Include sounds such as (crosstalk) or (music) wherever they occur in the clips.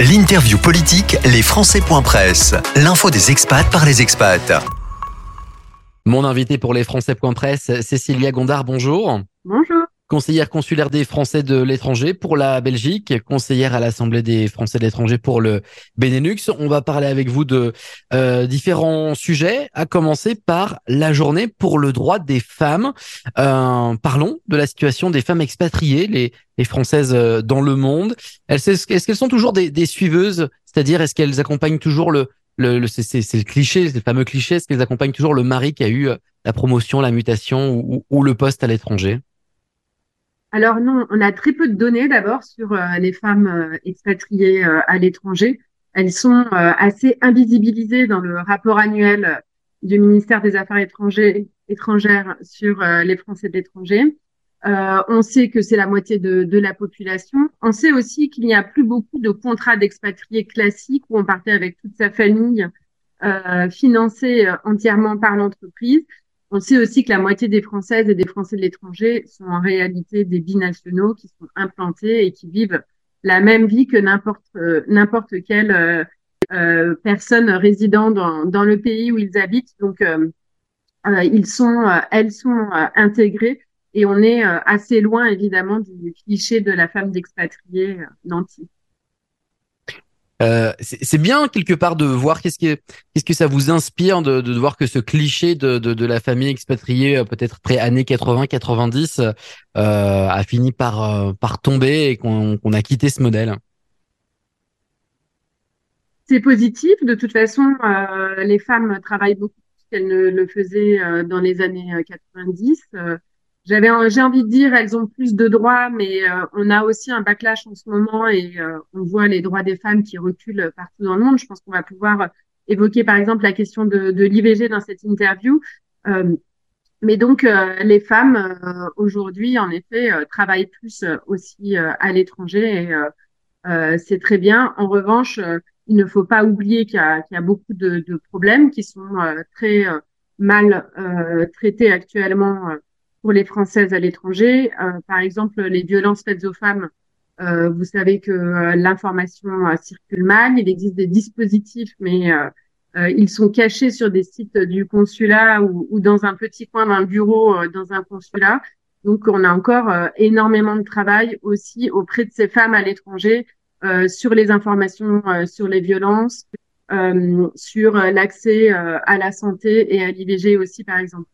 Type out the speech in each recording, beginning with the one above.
L'interview politique, les Presse. L'info des expats par les expats. Mon invité pour les Presse, Cécilia Gondard, bonjour. Bonjour conseillère consulaire des Français de l'étranger pour la Belgique, conseillère à l'Assemblée des Français de l'étranger pour le Benelux. On va parler avec vous de euh, différents sujets, à commencer par la journée pour le droit des femmes. Euh, parlons de la situation des femmes expatriées, les, les Françaises euh, dans le monde. Est-ce qu'elles sont toujours des, des suiveuses? C'est-à-dire, est-ce qu'elles accompagnent toujours le, le, le c'est le cliché, le fameux cliché, est-ce qu'elles accompagnent toujours le mari qui a eu la promotion, la mutation ou, ou le poste à l'étranger? Alors non, on a très peu de données d'abord sur euh, les femmes euh, expatriées euh, à l'étranger. Elles sont assez invisibilisées dans le rapport annuel du ministère des Affaires étrangères sur les Français de l'étranger. on sait que c'est la moitié de, la population. On sait aussi qu'il n'y a plus beaucoup de contrats d'expatriés classiques où on partait avec toute sa famille, financés entièrement par l'entreprise. On sait aussi que la moitié des Françaises et des Français de l'étranger sont en réalité des binationaux qui sont implantés et qui vivent la même vie que n'importe euh, n'importe quelle euh, euh, personne résidant dans, dans le pays où ils habitent. Donc, ils sont, elles sont intégrées et on est assez loin évidemment du cliché de la femme d'expatrié nanti. Euh, c'est bien quelque part de voir qu'est-ce que qu'est-ce que ça vous inspire de, de voir que ce cliché de, de, de la famille expatriée euh, peut-être près années 80-90 euh, a fini par euh, par tomber et qu'on qu'on a quitté ce modèle. C'est positif. De toute façon, les femmes travaillent beaucoup plus qu'elles ne le faisaient dans les années 90 j'avais j'ai envie de dire elles ont plus de droits mais euh, on a aussi un backlash en ce moment et euh, on voit les droits des femmes qui reculent partout dans le monde. Je pense qu'on va pouvoir évoquer par exemple la question de, de l'IVG dans cette interview. Euh, mais donc les femmes aujourd'hui en effet travaillent plus aussi à l'étranger et c'est très bien. En revanche il ne faut pas oublier qu'il y, y a, beaucoup de, de problèmes qui sont très mal traités actuellement pour les Françaises à l'étranger. Euh, par exemple, les violences faites aux femmes. Euh, vous savez que euh, l'information circule mal. Il existe des dispositifs, mais ils sont cachés sur des sites du consulat ou, dans un petit coin d'un bureau dans un consulat. Donc, on a encore énormément de travail aussi auprès de ces femmes à l'étranger sur les informations sur les violences, sur l'accès à la santé et à l'IVG aussi, par exemple.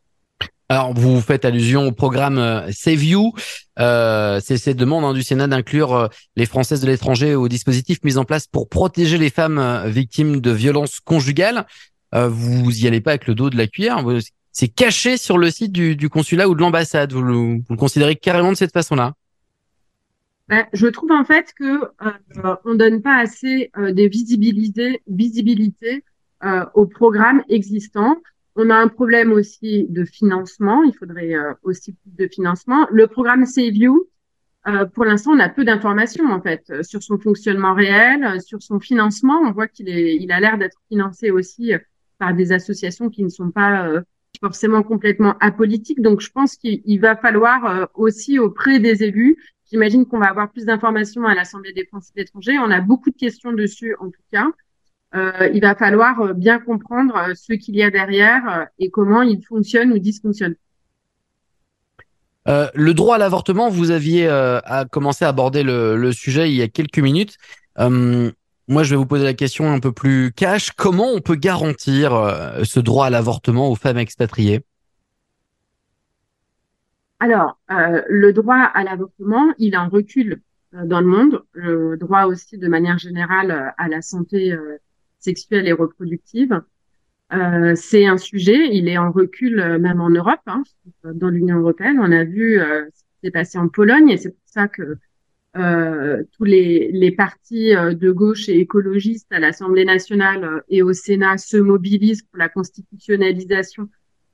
Alors, vous faites allusion au programme euh, Save You. Euh, c'est cette demande hein, du Sénat d'inclure euh, les Françaises de l'étranger au dispositif mis en place pour protéger les femmes euh, victimes de violences conjugales. vous y allez pas avec le dos de la cuillère. C'est caché sur le site du, du consulat ou de l'ambassade. Vous, vous, le considérez carrément de cette façon-là? Ben, Je trouve en fait que euh, on donne pas assez de visibilité, visibilité aux programmes existants. On a un problème aussi de financement. Il faudrait euh, aussi plus de financement. Le programme Save You, euh, pour l'instant, on a peu d'informations en fait euh, sur son fonctionnement réel, sur son financement. On voit qu'il est, a l'air d'être financé aussi par des associations qui ne sont pas forcément complètement apolitiques. Donc, je pense qu'il va falloir aussi auprès des élus. J'imagine qu'on va avoir plus d'informations à l'Assemblée des Français d'étrangers. On a beaucoup de questions dessus, en tout cas. Euh, il va falloir euh, bien comprendre euh, ce qu'il y a derrière et comment il fonctionne ou dysfonctionne. Euh, le droit à l'avortement, vous aviez euh, à commencé à aborder le, le, sujet il y a quelques minutes. Euh, moi, je vais vous poser la question un peu plus cash. Comment on peut garantir ce droit à l'avortement aux femmes expatriées? Alors, le droit à l'avortement, il en recul dans le monde. Le droit aussi, de manière générale, à la santé sexuelle et reproductive. Euh, c'est un sujet, il est en recul euh, même en Europe, hein, dans l'Union européenne. On a vu euh, ce qui s'est passé en Pologne et c'est pour ça que euh, tous les, les partis euh, de gauche et écologistes à l'Assemblée nationale et au Sénat se mobilisent pour la constitutionnalisation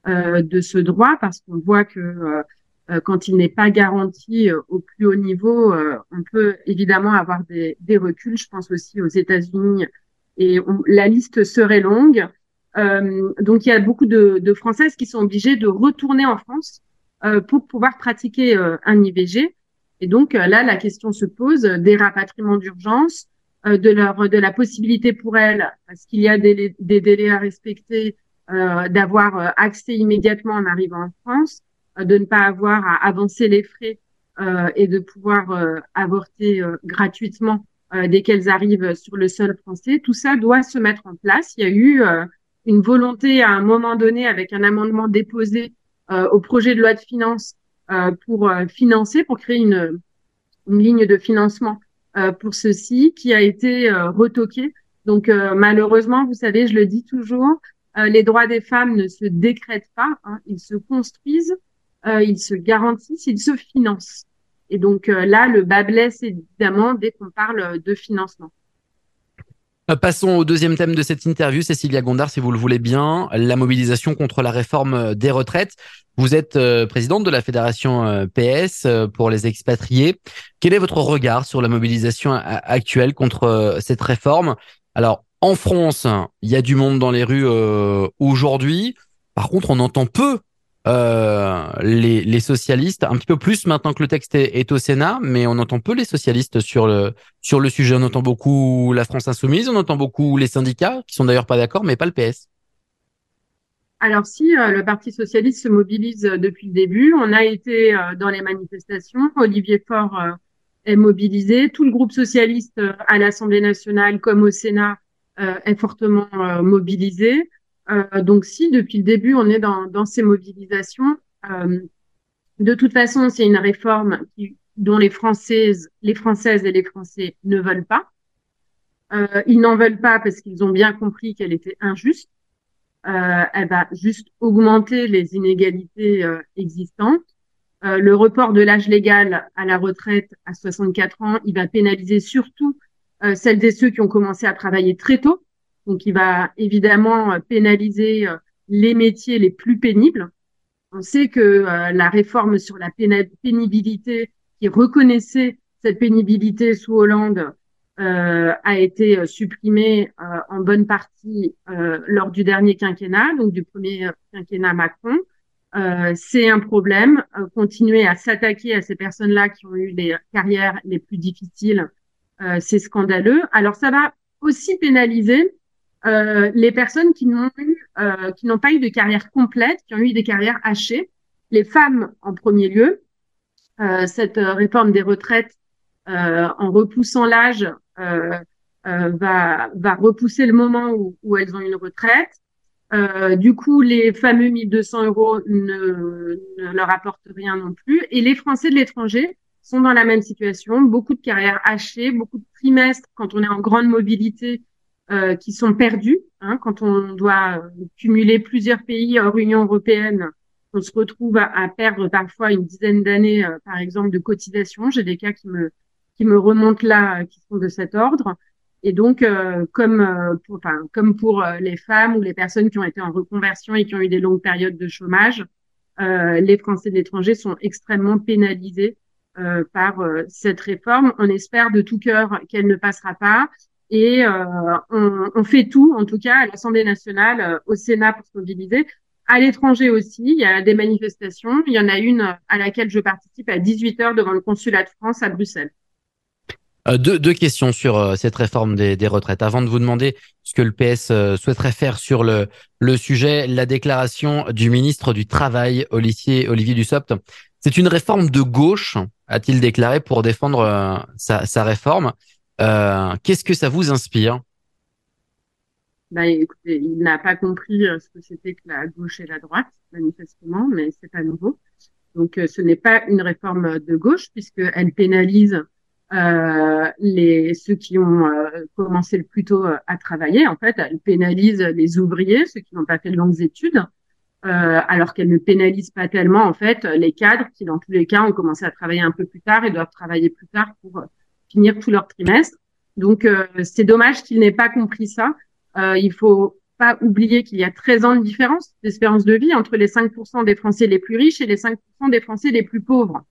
de ce droit parce qu'on voit que quand il n'est pas garanti au plus haut niveau, on peut évidemment avoir des, des reculs. Je pense aussi aux États-Unis et la liste serait longue. Euh, donc il y a beaucoup de, de, Françaises qui sont obligées de retourner en France euh, pour pouvoir pratiquer euh, un IVG. Et donc euh, là, la question se pose des rapatriements d'urgence, de leur de la possibilité pour elles, parce qu'il y a des, des, délais à respecter, d'avoir accès immédiatement en arrivant en France, de ne pas avoir à avancer les frais et de pouvoir avorter gratuitement dès qu'elles arrivent sur le sol français. Tout ça doit se mettre en place. Il y a eu une volonté à un moment donné avec un amendement déposé au projet de loi de finances pour financer, pour créer une, ligne de financement pour ceci qui a été retoqué. Donc malheureusement, vous savez, je le dis toujours, les droits des femmes ne se décrètent pas, hein, ils se construisent, ils se garantissent, ils se financent. Et donc là, le bas blesse évidemment dès qu'on parle de financement. Euh, passons au deuxième thème de cette interview, Cécilia Gondard, si vous le voulez bien, la mobilisation contre la réforme des retraites. Vous êtes euh, présidente de la fédération euh, PS pour les expatriés. Quel est votre regard sur la mobilisation actuelle contre cette réforme? Alors, en France, il y a du monde dans les rues aujourd'hui. Par contre, on entend peu euh, les, socialistes, un petit peu plus maintenant que le texte est, est, au Sénat, mais on entend peu les socialistes sur le sur le sujet. On entend beaucoup la France insoumise, on entend beaucoup les syndicats, qui sont d'ailleurs pas d'accord, mais pas le PS. Alors si euh, le Parti socialiste se mobilise euh, depuis le début, on a été dans les manifestations. Olivier Faure est mobilisé, tout le groupe socialiste à l'Assemblée nationale comme au Sénat est fortement mobilisé. Euh, donc si depuis le début on est dans, dans ces mobilisations, euh, de toute façon c'est une réforme qui, dont les Françaises, les Françaises et les Français ne veulent pas. Euh, ils n'en veulent pas parce qu'ils ont bien compris qu'elle était injuste. Euh, elle va juste augmenter les inégalités euh, existantes. Euh, le report de l'âge légal à la retraite à 64 ans, il va pénaliser surtout celles et ceux qui ont commencé à travailler très tôt, donc, il va évidemment euh, pénaliser euh, les métiers les plus pénibles. On sait que euh, la réforme sur la pénibilité, qui reconnaissait cette pénibilité sous Hollande, a été supprimée en bonne partie lors du dernier quinquennat, donc du premier quinquennat Macron. c'est un problème. continuer à s'attaquer à ces personnes-là qui ont eu des carrières les plus difficiles, c'est scandaleux. Alors ça va aussi pénaliser euh, les personnes qui n'ont eu, euh, qui n'ont pas eu de carrière complète, qui ont eu des carrières hachées, les femmes en premier lieu. Euh, cette réforme des retraites, en repoussant l'âge, va, va repousser le moment où, où elles ont une retraite. du coup, les fameux 1200 euros ne, ne, leur apportent rien non plus. Et les Français de l'étranger sont dans la même situation. Beaucoup de carrières hachées, beaucoup de trimestres quand on est en grande mobilité euh, qui sont perdus. Hein, quand on doit euh, cumuler plusieurs pays hors Union européenne, on se retrouve à, perdre parfois une dizaine d'années, euh, par exemple, de cotisation. J'ai des cas qui me qui me remontent là, qui sont de cet ordre. Et donc, comme pour, enfin, comme pour les femmes ou les personnes qui ont été en reconversion et qui ont eu des longues périodes de chômage, les Français de l'étranger sont extrêmement pénalisés par cette réforme. On espère de tout cœur qu'elle ne passera pas et euh, on, on, fait tout, en tout cas à l'Assemblée nationale, euh, au Sénat pour se mobiliser. À l'étranger aussi, il y a des manifestations. Il y en a une à laquelle je participe à 18 heures devant le consulat de France à Bruxelles. Euh, deux, deux, questions sur euh, cette réforme des, des, retraites. Avant de vous demander ce que le PS euh, souhaiterait faire sur le, le sujet, la déclaration du ministre du Travail, Olivier, Olivier Dussopt. C'est une réforme de gauche, a-t-il déclaré, pour défendre sa, sa réforme. Euh, qu'est-ce que ça vous inspire? Bah, écoutez, il n'a pas compris euh, ce que c'était que la gauche et la droite, manifestement, mais c'est pas nouveau. Donc, euh, ce n'est pas une réforme de gauche puisqu'elle pénalise euh, les ceux qui ont commencé le plus tôt à travailler. En fait, elle pénalise les ouvriers, ceux qui n'ont pas fait de longues études, alors qu'elle ne pénalise pas tellement en fait les cadres qui, dans tous les cas, ont commencé à travailler un peu plus tard et doivent travailler plus tard pour finir tout leur trimestre. Donc, euh, c'est dommage qu'il n'ait pas compris ça. Euh, il faut pas oublier qu'il y a 13 ans de différence d'espérance de vie entre les 5% des Français les plus riches et les 5% des Français les plus pauvres.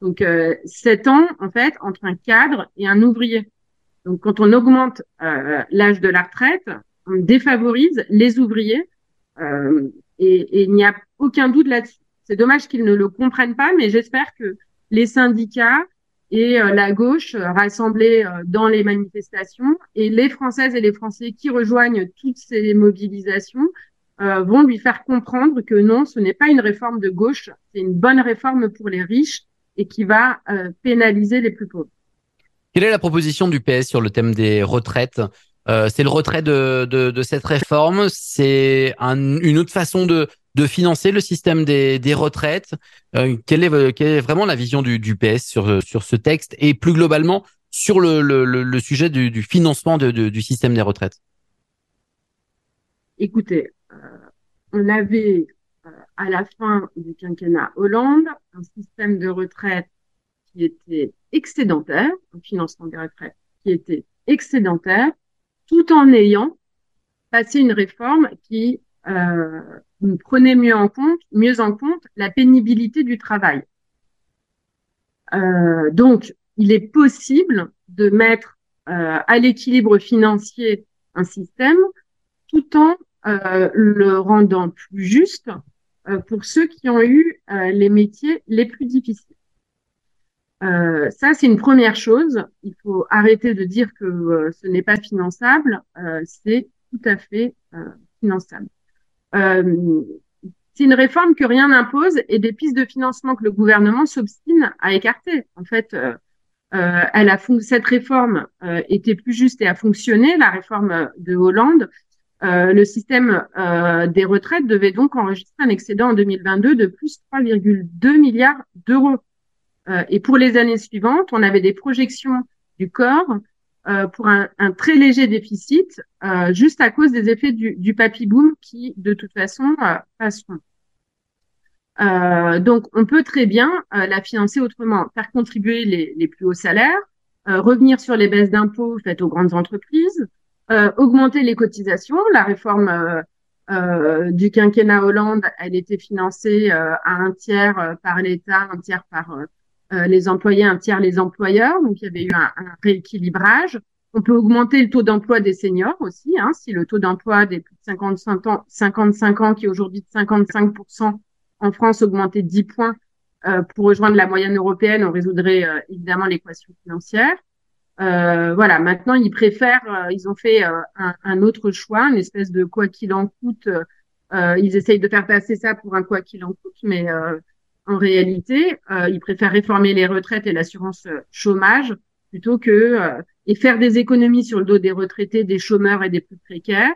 Donc, euh, 7 ans, en fait, entre un cadre et un ouvrier. Donc, quand on augmente euh, l'âge de la retraite, on défavorise les ouvriers euh, et, et il n'y a aucun doute là-dessus. C'est dommage qu'ils ne le comprennent pas, mais j'espère que les syndicats, et la gauche rassemblée dans les manifestations et les Françaises et les Français qui rejoignent toutes ces mobilisations vont lui faire comprendre que non, ce n'est pas une réforme de gauche, c'est une bonne réforme pour les riches et qui va pénaliser les plus pauvres. Quelle est la proposition du PS sur le thème des retraites? Euh, C'est le retrait de, de, de cette réforme. C'est un, une autre façon de, de financer le système des, des retraites. Euh, quelle, est, quelle est vraiment la vision du, du PS sur, sur ce texte et plus globalement sur le, le, le sujet du, du financement de, du système des retraites? Écoutez, euh, on avait euh, à la fin du quinquennat Hollande un système de retraite qui était excédentaire, un financement des retraites qui était excédentaire, tout en ayant passé une réforme qui euh, prenait mieux en compte, mieux en compte la pénibilité du travail. Euh, donc, il est possible de mettre euh, à l'équilibre financier un système tout en le rendant plus juste pour ceux qui ont eu les métiers les plus difficiles. Euh, ça, c'est une première chose. Il faut arrêter de dire que euh, ce n'est pas finançable. Euh, c'est tout à fait euh, finançable. c'est une réforme que rien n'impose et des pistes de financement que le gouvernement s'obstine à écarter. En fait, elle a cette réforme était plus juste et a fonctionné. La réforme de Hollande, le système des retraites devait donc enregistrer un excédent en 2022 de plus 3,2 milliards d'euros. Euh, et pour les années suivantes, on avait des projections du corps euh, pour un, un, très léger déficit, euh, juste à cause des effets du, du papy boom qui, de toute façon, passeront. donc, on peut très bien la financer autrement, faire contribuer les, les plus hauts salaires, revenir sur les baisses d'impôts faites aux grandes entreprises, augmenter les cotisations. La réforme du quinquennat Hollande, elle était financée à un tiers par l'État, un tiers par euh, les employés, un tiers les employeurs. Donc, il y avait eu un, un rééquilibrage. On peut augmenter le taux d'emploi des seniors aussi. Hein, si le taux d'emploi des plus de 55 ans, 55 ans qui est aujourd'hui de 55% en France augmentait 10 points euh, pour rejoindre la moyenne européenne, on résoudrait euh, évidemment l'équation financière. Euh, voilà, maintenant ils préfèrent, ils ont fait un, un, autre choix, une espèce de quoi qu'il en coûte. ils essayent de faire passer ça pour un quoi qu'il en coûte, mais en réalité, euh, ils préfèrent réformer les retraites et l'assurance euh, chômage plutôt que euh, et faire des économies sur le dos des retraités, des chômeurs et des plus précaires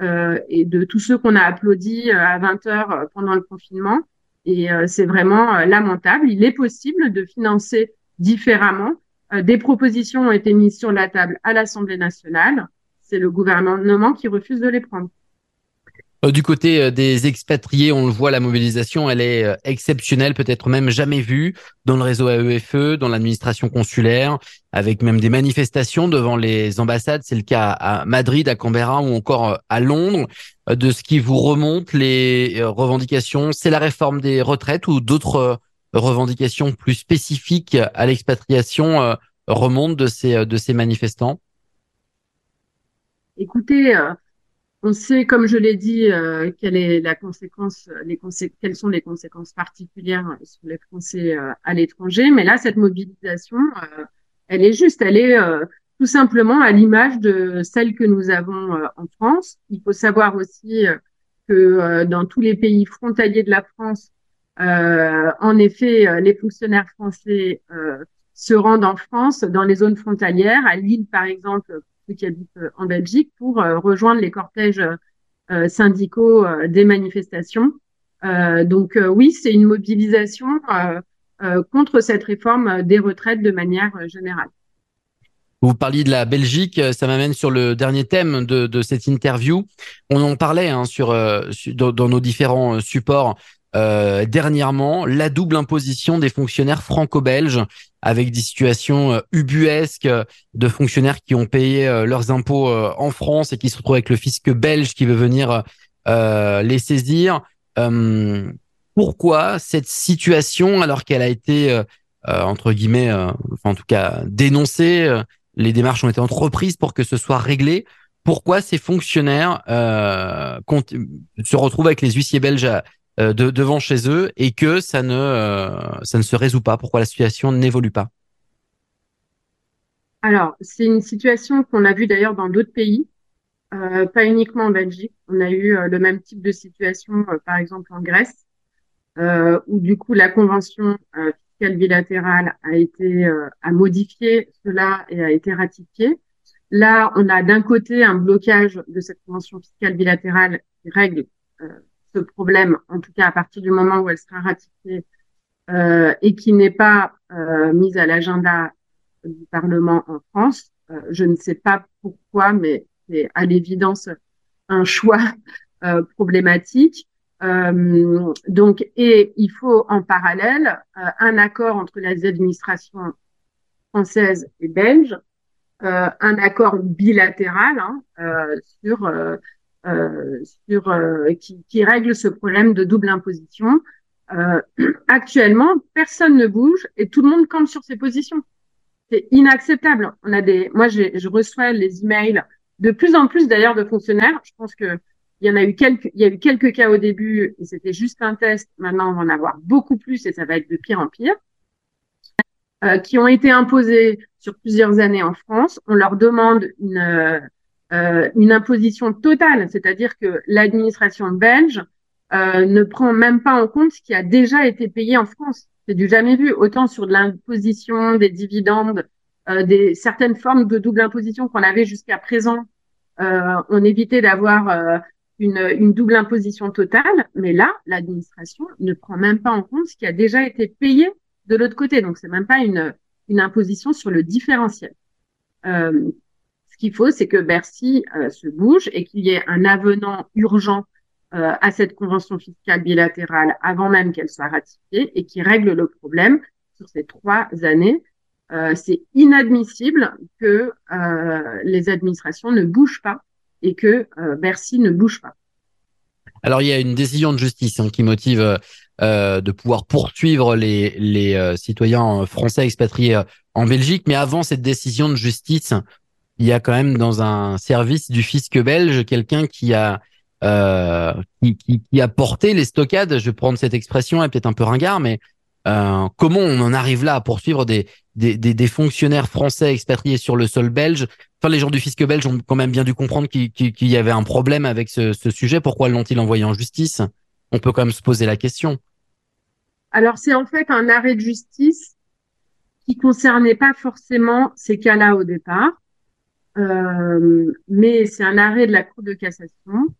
euh, et de tous ceux qu'on a applaudis à 20 heures pendant le confinement. Et c'est vraiment lamentable. Il est possible de financer différemment. des propositions ont été mises sur la table à l'Assemblée nationale. C'est le gouvernement qui refuse de les prendre. Euh, du côté euh, des expatriés, on le voit, la mobilisation, elle est euh, exceptionnelle, peut-être même jamais vue dans le réseau AEFE, dans l'administration consulaire, avec même des manifestations devant les ambassades. C'est le cas à Madrid, à Canberra ou encore à Londres. De ce qui vous remonte, les revendications, c'est la réforme des retraites ou d'autres revendications plus spécifiques à l'expatriation remontent de ces, de ces manifestants? Écoutez, on sait, comme je l'ai dit, euh, quelle est la conséquence, les quelles sont les conséquences particulières sur les Français euh, à l'étranger. Mais là, cette mobilisation, euh, elle est juste, elle est tout simplement à l'image de celle que nous avons en France. Il faut savoir aussi que dans tous les pays frontaliers de la France, en effet, les fonctionnaires français se rendent en France dans les zones frontalières, à Lille par exemple, qui habitent euh, en Belgique pour euh, rejoindre les cortèges euh, syndicaux des manifestations. donc oui, c'est une mobilisation contre cette réforme des retraites de manière générale. Vous parliez de la Belgique, ça m'amène sur le dernier thème de, cette interview. On en parlait hein, sur, dans, nos différents supports euh, dernièrement la double imposition des fonctionnaires franco-belges avec des situations euh, ubuesques de fonctionnaires qui ont payé euh, leurs impôts en France et qui se retrouvent avec le fisc belge qui veut venir les saisir. pourquoi cette situation alors qu'elle a été entre guillemets, en tout cas dénoncée, les démarches ont été entreprises pour que ce soit réglé? Pourquoi ces fonctionnaires euh, se retrouvent avec les huissiers belges à, euh, de, devant chez eux et que ça ne, euh, ça ne se résout pas Pourquoi la situation n'évolue pas Alors, c'est une situation qu'on a vue d'ailleurs dans d'autres pays, euh, pas uniquement en Belgique. On a eu euh, le même type de situation, euh, par exemple en Grèce, où du coup la convention fiscale bilatérale a été a modifié cela et a été ratifiée. Là, on a d'un côté un blocage de cette convention fiscale bilatérale qui règle ce problème, en tout cas à partir du moment où elle sera ratifiée euh, et qui n'est pas euh, mise à l'agenda du Parlement en France. Euh, je ne sais pas pourquoi, mais c'est à l'évidence un choix problématique. Donc, et il faut en parallèle un accord entre les administrations françaises et belges, un accord bilatéral hein, sur sur qui, qui, règle ce problème de double imposition. (clears throat) actuellement, personne ne bouge et tout le monde campe sur ses positions c'est inacceptable. On a des, moi, je reçois les emails de plus en plus d'ailleurs de fonctionnaires. Je pense que il y en a eu quelques, il y a eu quelques cas au début et c'était juste un test. Maintenant, on va en avoir beaucoup plus et ça va être de pire en pire. Euh, qui ont été imposés sur plusieurs années en France. On leur demande une, euh, une imposition totale, c'est-à-dire que l'administration belge euh, ne prend même pas en compte ce qui a déjà été payé en France. C'est du jamais vu, autant sur de l'imposition, des dividendes, euh, des certaines formes de double imposition qu'on avait jusqu'à présent. Euh, on évitait d'avoir euh, une, une, double imposition totale, mais là, l'administration ne prend même pas en compte ce qui a déjà été payé de l'autre côté. Donc, c'est même pas une, une imposition sur le différentiel. Euh, qu'il faut, c'est que Bercy euh, se bouge et qu'il y ait un avenant urgent euh, à cette convention fiscale bilatérale avant même qu'elle soit ratifiée et qui règle le problème sur ces trois années. Euh, c'est inadmissible que euh, les administrations ne bougent pas et que euh, Bercy ne bouge pas. Alors il y a une décision de justice hein, qui motive euh, de pouvoir poursuivre les, les citoyens français expatriés en Belgique, mais avant cette décision de justice, il y a quand même dans un service du fisc belge quelqu'un qui a euh, qui, qui, qui, a porté les stockades. Je vais prendre cette expression, elle est peut-être un peu ringard, mais euh, comment on en arrive là à poursuivre des, des, des, des, fonctionnaires français expatriés sur le sol belge? Enfin, les gens du fisc belge ont quand même bien dû comprendre qu'il y avait un problème avec ce, ce sujet. Pourquoi l'ont-ils envoyé en justice? On peut quand même se poser la question. Alors, c'est en fait un arrêt de justice qui concernait pas forcément ces cas-là au départ, mais c'est un arrêt de la Cour de cassation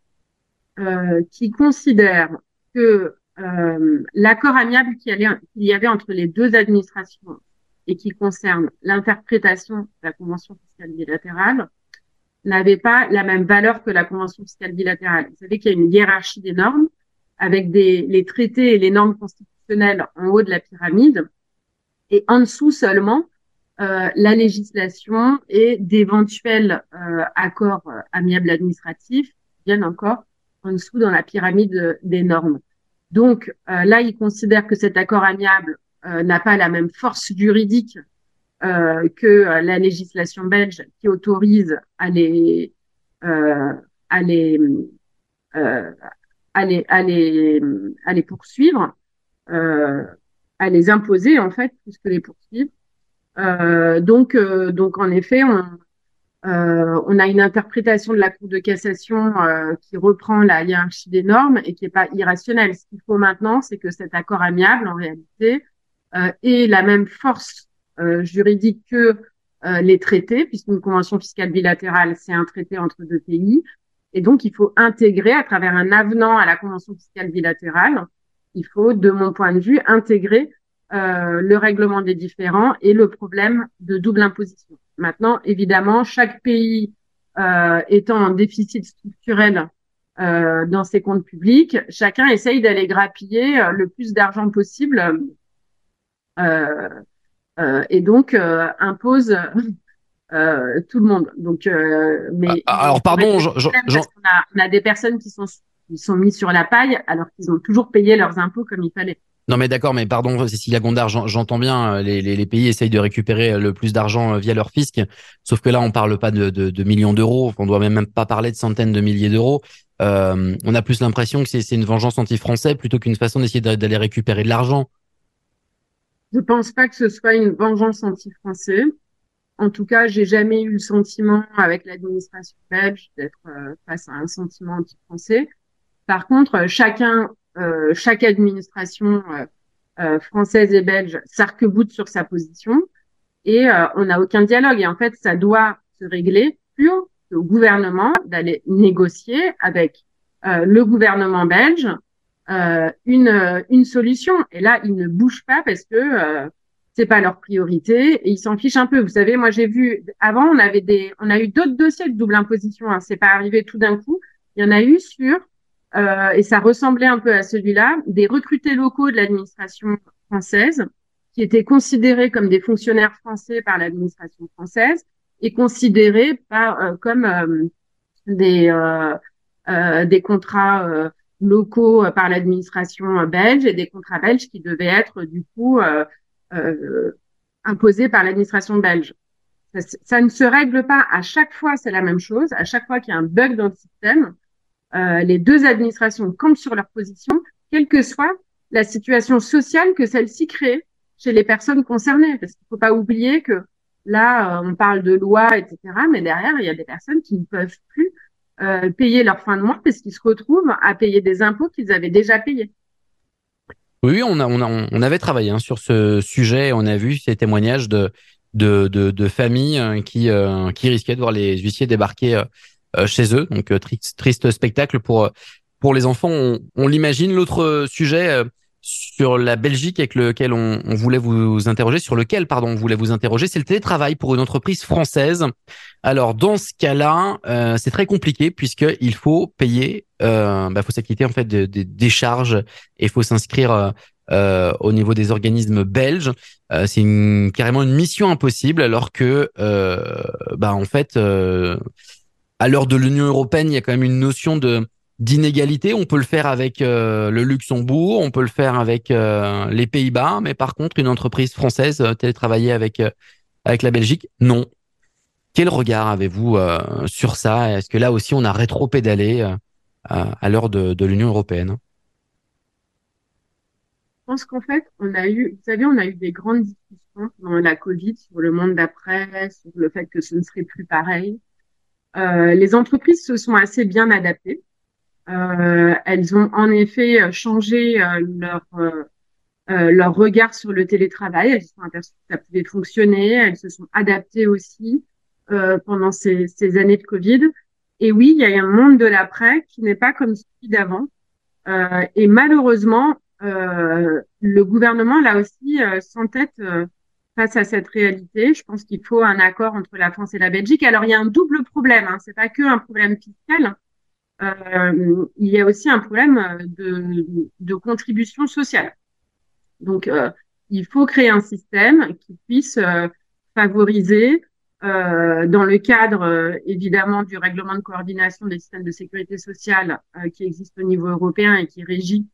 euh, qui considère que euh, l'accord amiable qu'il y avait entre les deux administrations et qui concerne l'interprétation de la convention fiscale bilatérale n'avait pas la même valeur que la convention fiscale bilatérale. Vous savez qu'il y a une hiérarchie des normes avec des, les traités et les normes constitutionnelles en haut de la pyramide et en dessous seulement euh, la législation et d'éventuels euh, accords amiables administratifs viennent encore en dessous dans la pyramide des normes. Donc euh, là, il considère que cet accord amiable euh, n'a pas la même force juridique euh, que la législation belge qui autorise à les à les à les à les à les poursuivre, à les imposer en fait plus que les poursuivre. Donc donc en effet, on, euh, on a une interprétation de la Cour de cassation euh, qui reprend la hiérarchie des normes et qui n'est pas irrationnelle. Ce qu'il faut maintenant, c'est que cet accord amiable, en réalité, euh, ait la même force euh, juridique que les traités, puisqu'une convention fiscale bilatérale, c'est un traité entre deux pays. Et donc, il faut intégrer, à travers un avenant à la convention fiscale bilatérale, il faut, de mon point de vue, intégrer le règlement des différends et le problème de double imposition. Maintenant, évidemment, chaque pays euh, étant en déficit structurel euh, dans ses comptes publics, chacun essaye d'aller grappiller euh, le plus d'argent possible euh, euh et donc euh, impose tout le monde. Donc, mais ah, alors pardon, je, je, on, a, on a des personnes qui sont qui sont mises sur la paille alors qu'ils ont toujours payé leurs impôts comme il fallait. Non mais d'accord, mais pardon Cécilia Gondard, j'entends bien, euh, les, les, pays essayent de récupérer euh, le plus d'argent euh, via leur fisc, sauf que là on parle pas de, de, millions d'euros, on doit même pas parler de centaines de milliers d'euros. Euh, on a plus l'impression que c'est une vengeance anti-français plutôt qu'une façon d'essayer d'aller récupérer de l'argent. Je pense pas que ce soit une vengeance anti-français. en tout cas, j'ai jamais eu le sentiment avec l'administration belge d'être face à un sentiment anti-français. Par contre, chacun, chaque administration française et belge s'arc-boute sur sa position et on n'a aucun dialogue. Et en fait, ça doit se régler plus au gouvernement d'aller négocier avec euh, le gouvernement belge euh, une, une solution. Et là, ils ne bougent pas parce que euh, c'est pas leur priorité et ils s'en fichent un peu. Vous savez, moi j'ai vu avant, on avait des, on a eu d'autres dossiers de double imposition. Hein, c'est pas arrivé tout d'un coup. Il y en a eu sur euh, et ça ressemblait un peu à celui-là des recrutés locaux de l'administration française qui étaient considérés comme des fonctionnaires français par l'administration française et considérés par euh, comme euh, des euh, des contrats locaux par l'administration belge et des contrats belges qui devaient être du coup imposés par l'administration belge. Ça, ne se règle pas à chaque fois, c'est la même chose. À chaque fois qu'il y a un bug dans le système, euh, les deux administrations campent sur leur position, quelle que soit la situation sociale que celle-ci crée chez les personnes concernées. Parce qu'il ne faut pas oublier que Là, euh, on parle de loi, etc. Mais derrière, il y a des personnes qui ne peuvent plus euh, payer leur fin de mois parce qu'ils se retrouvent à payer des impôts qu'ils avaient déjà payés. Oui, on, avait travaillé hein, sur ce sujet. On a vu ces témoignages de, familles qui, qui risquaient de voir les huissiers débarquer chez eux. Donc, triste, triste spectacle pour, pour les enfants. On, on l'imagine. L'autre sujet sur la Belgique avec lequel on, voulait vous interroger, sur lequel pardon on voulait vous interroger, c'est le télétravail pour une entreprise française. Alors dans ce cas-là, euh, c'est très compliqué puisque il faut payer, euh, bah, faut s'acquitter en fait des charges et faut s'inscrire euh, euh, au niveau des organismes belges. Euh, c'est carrément une mission impossible alors que bah en fait à l'heure de l'Union européenne, il y a quand même une notion de d'inégalité. On peut le faire avec euh, le Luxembourg, on peut le faire avec euh, les Pays-Bas, mais par contre, une entreprise française euh, télétravailler avec avec la Belgique, non. Quel regard avez-vous sur ça? Est-ce que là aussi, on a rétro-pédalé à l'heure de, l'Union européenne? Je pense qu'en fait, on a eu, vous savez, on a eu des grandes discussions pendant la Covid sur le monde d'après, sur le fait que ce ne serait plus pareil. Les entreprises se sont assez bien adaptées. Euh, elles ont en effet euh, changé euh, leur leur regard sur le télétravail. Elles se sont aperçues que ça pouvait fonctionner. Elles se sont adaptées aussi pendant ces, ces années de Covid. Et oui, il y a un monde de l'après qui n'est pas comme celui d'avant. Euh, et malheureusement, euh, le gouvernement, là aussi, euh, s'entête face à cette réalité. Je pense qu'il faut un accord entre la France et la Belgique. Alors, il y a un double problème. Hein. C'est pas que un problème fiscal euh, il y a aussi un problème de, de contribution sociale. Donc, euh, il faut créer un système qui puisse euh, favoriser, euh, dans le cadre euh, évidemment du règlement de coordination des systèmes de sécurité sociale qui existe au niveau européen et qui régit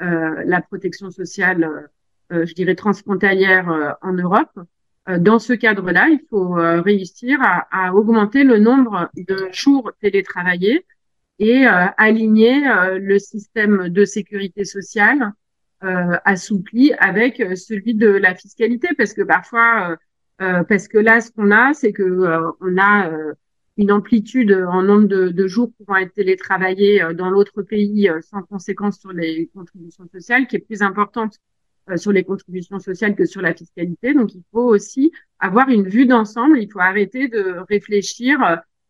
la protection sociale, je dirais transfrontalière en Europe. Dans ce cadre-là, il faut réussir à, à, augmenter le nombre de jours télétravaillés et euh, aligner euh, le système de sécurité sociale euh, assoupli avec celui de la fiscalité, parce que parfois, parce que là, ce qu'on a, c'est que on a une amplitude en nombre de, de, jours pouvant être télétravaillés dans l'autre pays sans conséquence sur les contributions sociales, qui est plus importante sur les contributions sociales que sur la fiscalité. Donc, il faut aussi avoir une vue d'ensemble. Il faut arrêter de réfléchir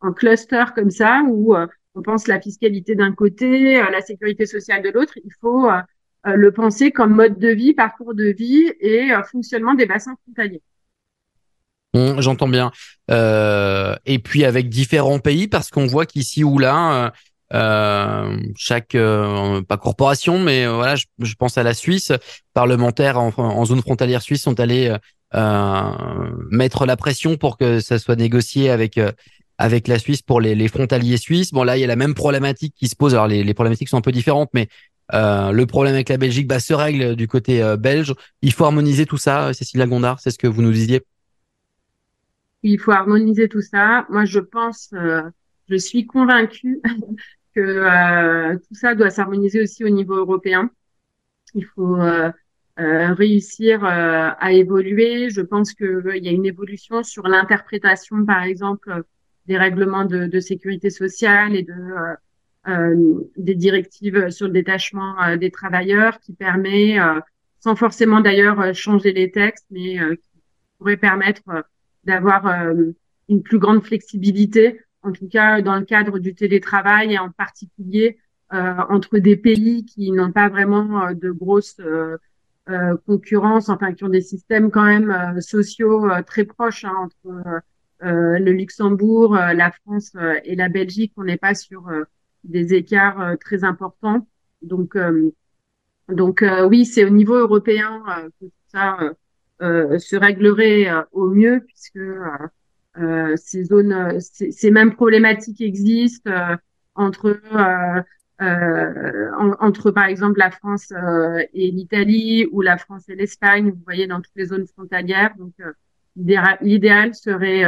en cluster comme ça où on pense la fiscalité d'un côté, euh, la sécurité sociale de l'autre. Il faut euh, euh, le penser comme mode de vie, parcours de vie et fonctionnement des bassins frontaliers. Mmh, j'entends bien. et puis avec différents pays, parce qu'on voit qu'ici ou là, chaque pas corporation, mais voilà, je, pense à la Suisse, parlementaires en, zone frontalière suisse sont allés mettre la pression pour que ça soit négocié avec avec la Suisse pour les, les, frontaliers suisses. Bon, là, il y a la même problématique qui se pose. Alors, les, les problématiques sont un peu différentes, mais euh, le problème avec la Belgique bah, se règle du côté euh, belge. Il faut harmoniser tout ça, Cécile Lagondard, c'est ce que vous nous disiez Il faut harmoniser tout ça. Moi, je pense, euh, je suis convaincue que tout ça doit s'harmoniser aussi au niveau européen. Il faut réussir à évoluer. Je pense qu'il y a une évolution sur l'interprétation, par exemple, des règlements de, de sécurité sociale et de euh, des directives sur le détachement des travailleurs qui permet, sans forcément d'ailleurs changer les textes, mais qui pourrait permettre d'avoir une plus grande flexibilité, en tout cas dans le cadre du télétravail et en particulier euh, entre des pays qui n'ont pas vraiment euh, de grosse euh, concurrence, enfin qui ont des systèmes quand même sociaux très proches hein, entre le Luxembourg, la France et la Belgique. On n'est pas sur des écarts très importants. Donc, donc oui, c'est au niveau européen que ça se réglerait au mieux puisque ces zones, ces, mêmes problématiques existent entre euh, entre par exemple la France euh, et l'Italie ou la France et l'Espagne, vous voyez dans toutes les zones frontalières. Donc euh, l'idéal serait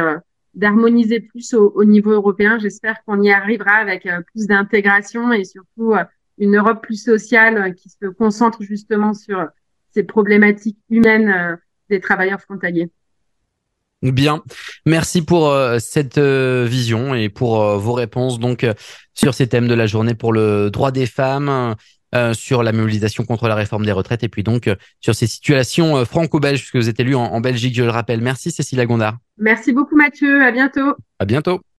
d'harmoniser plus au, au, niveau européen. J'espère qu'on y arrivera avec plus d'intégration et surtout une Europe plus sociale qui se concentre justement sur ces problématiques humaines des travailleurs frontaliers. Bien, merci pour euh, cette euh, vision et pour euh, vos réponses donc sur ces thèmes de la journée pour le droit des femmes, sur la mobilisation contre la réforme des retraites et puis donc sur ces situations franco-belges puisque vous êtes élu en, en, Belgique, je le rappelle. Merci Cécilia Gondard. Merci beaucoup Mathieu, à bientôt. À bientôt.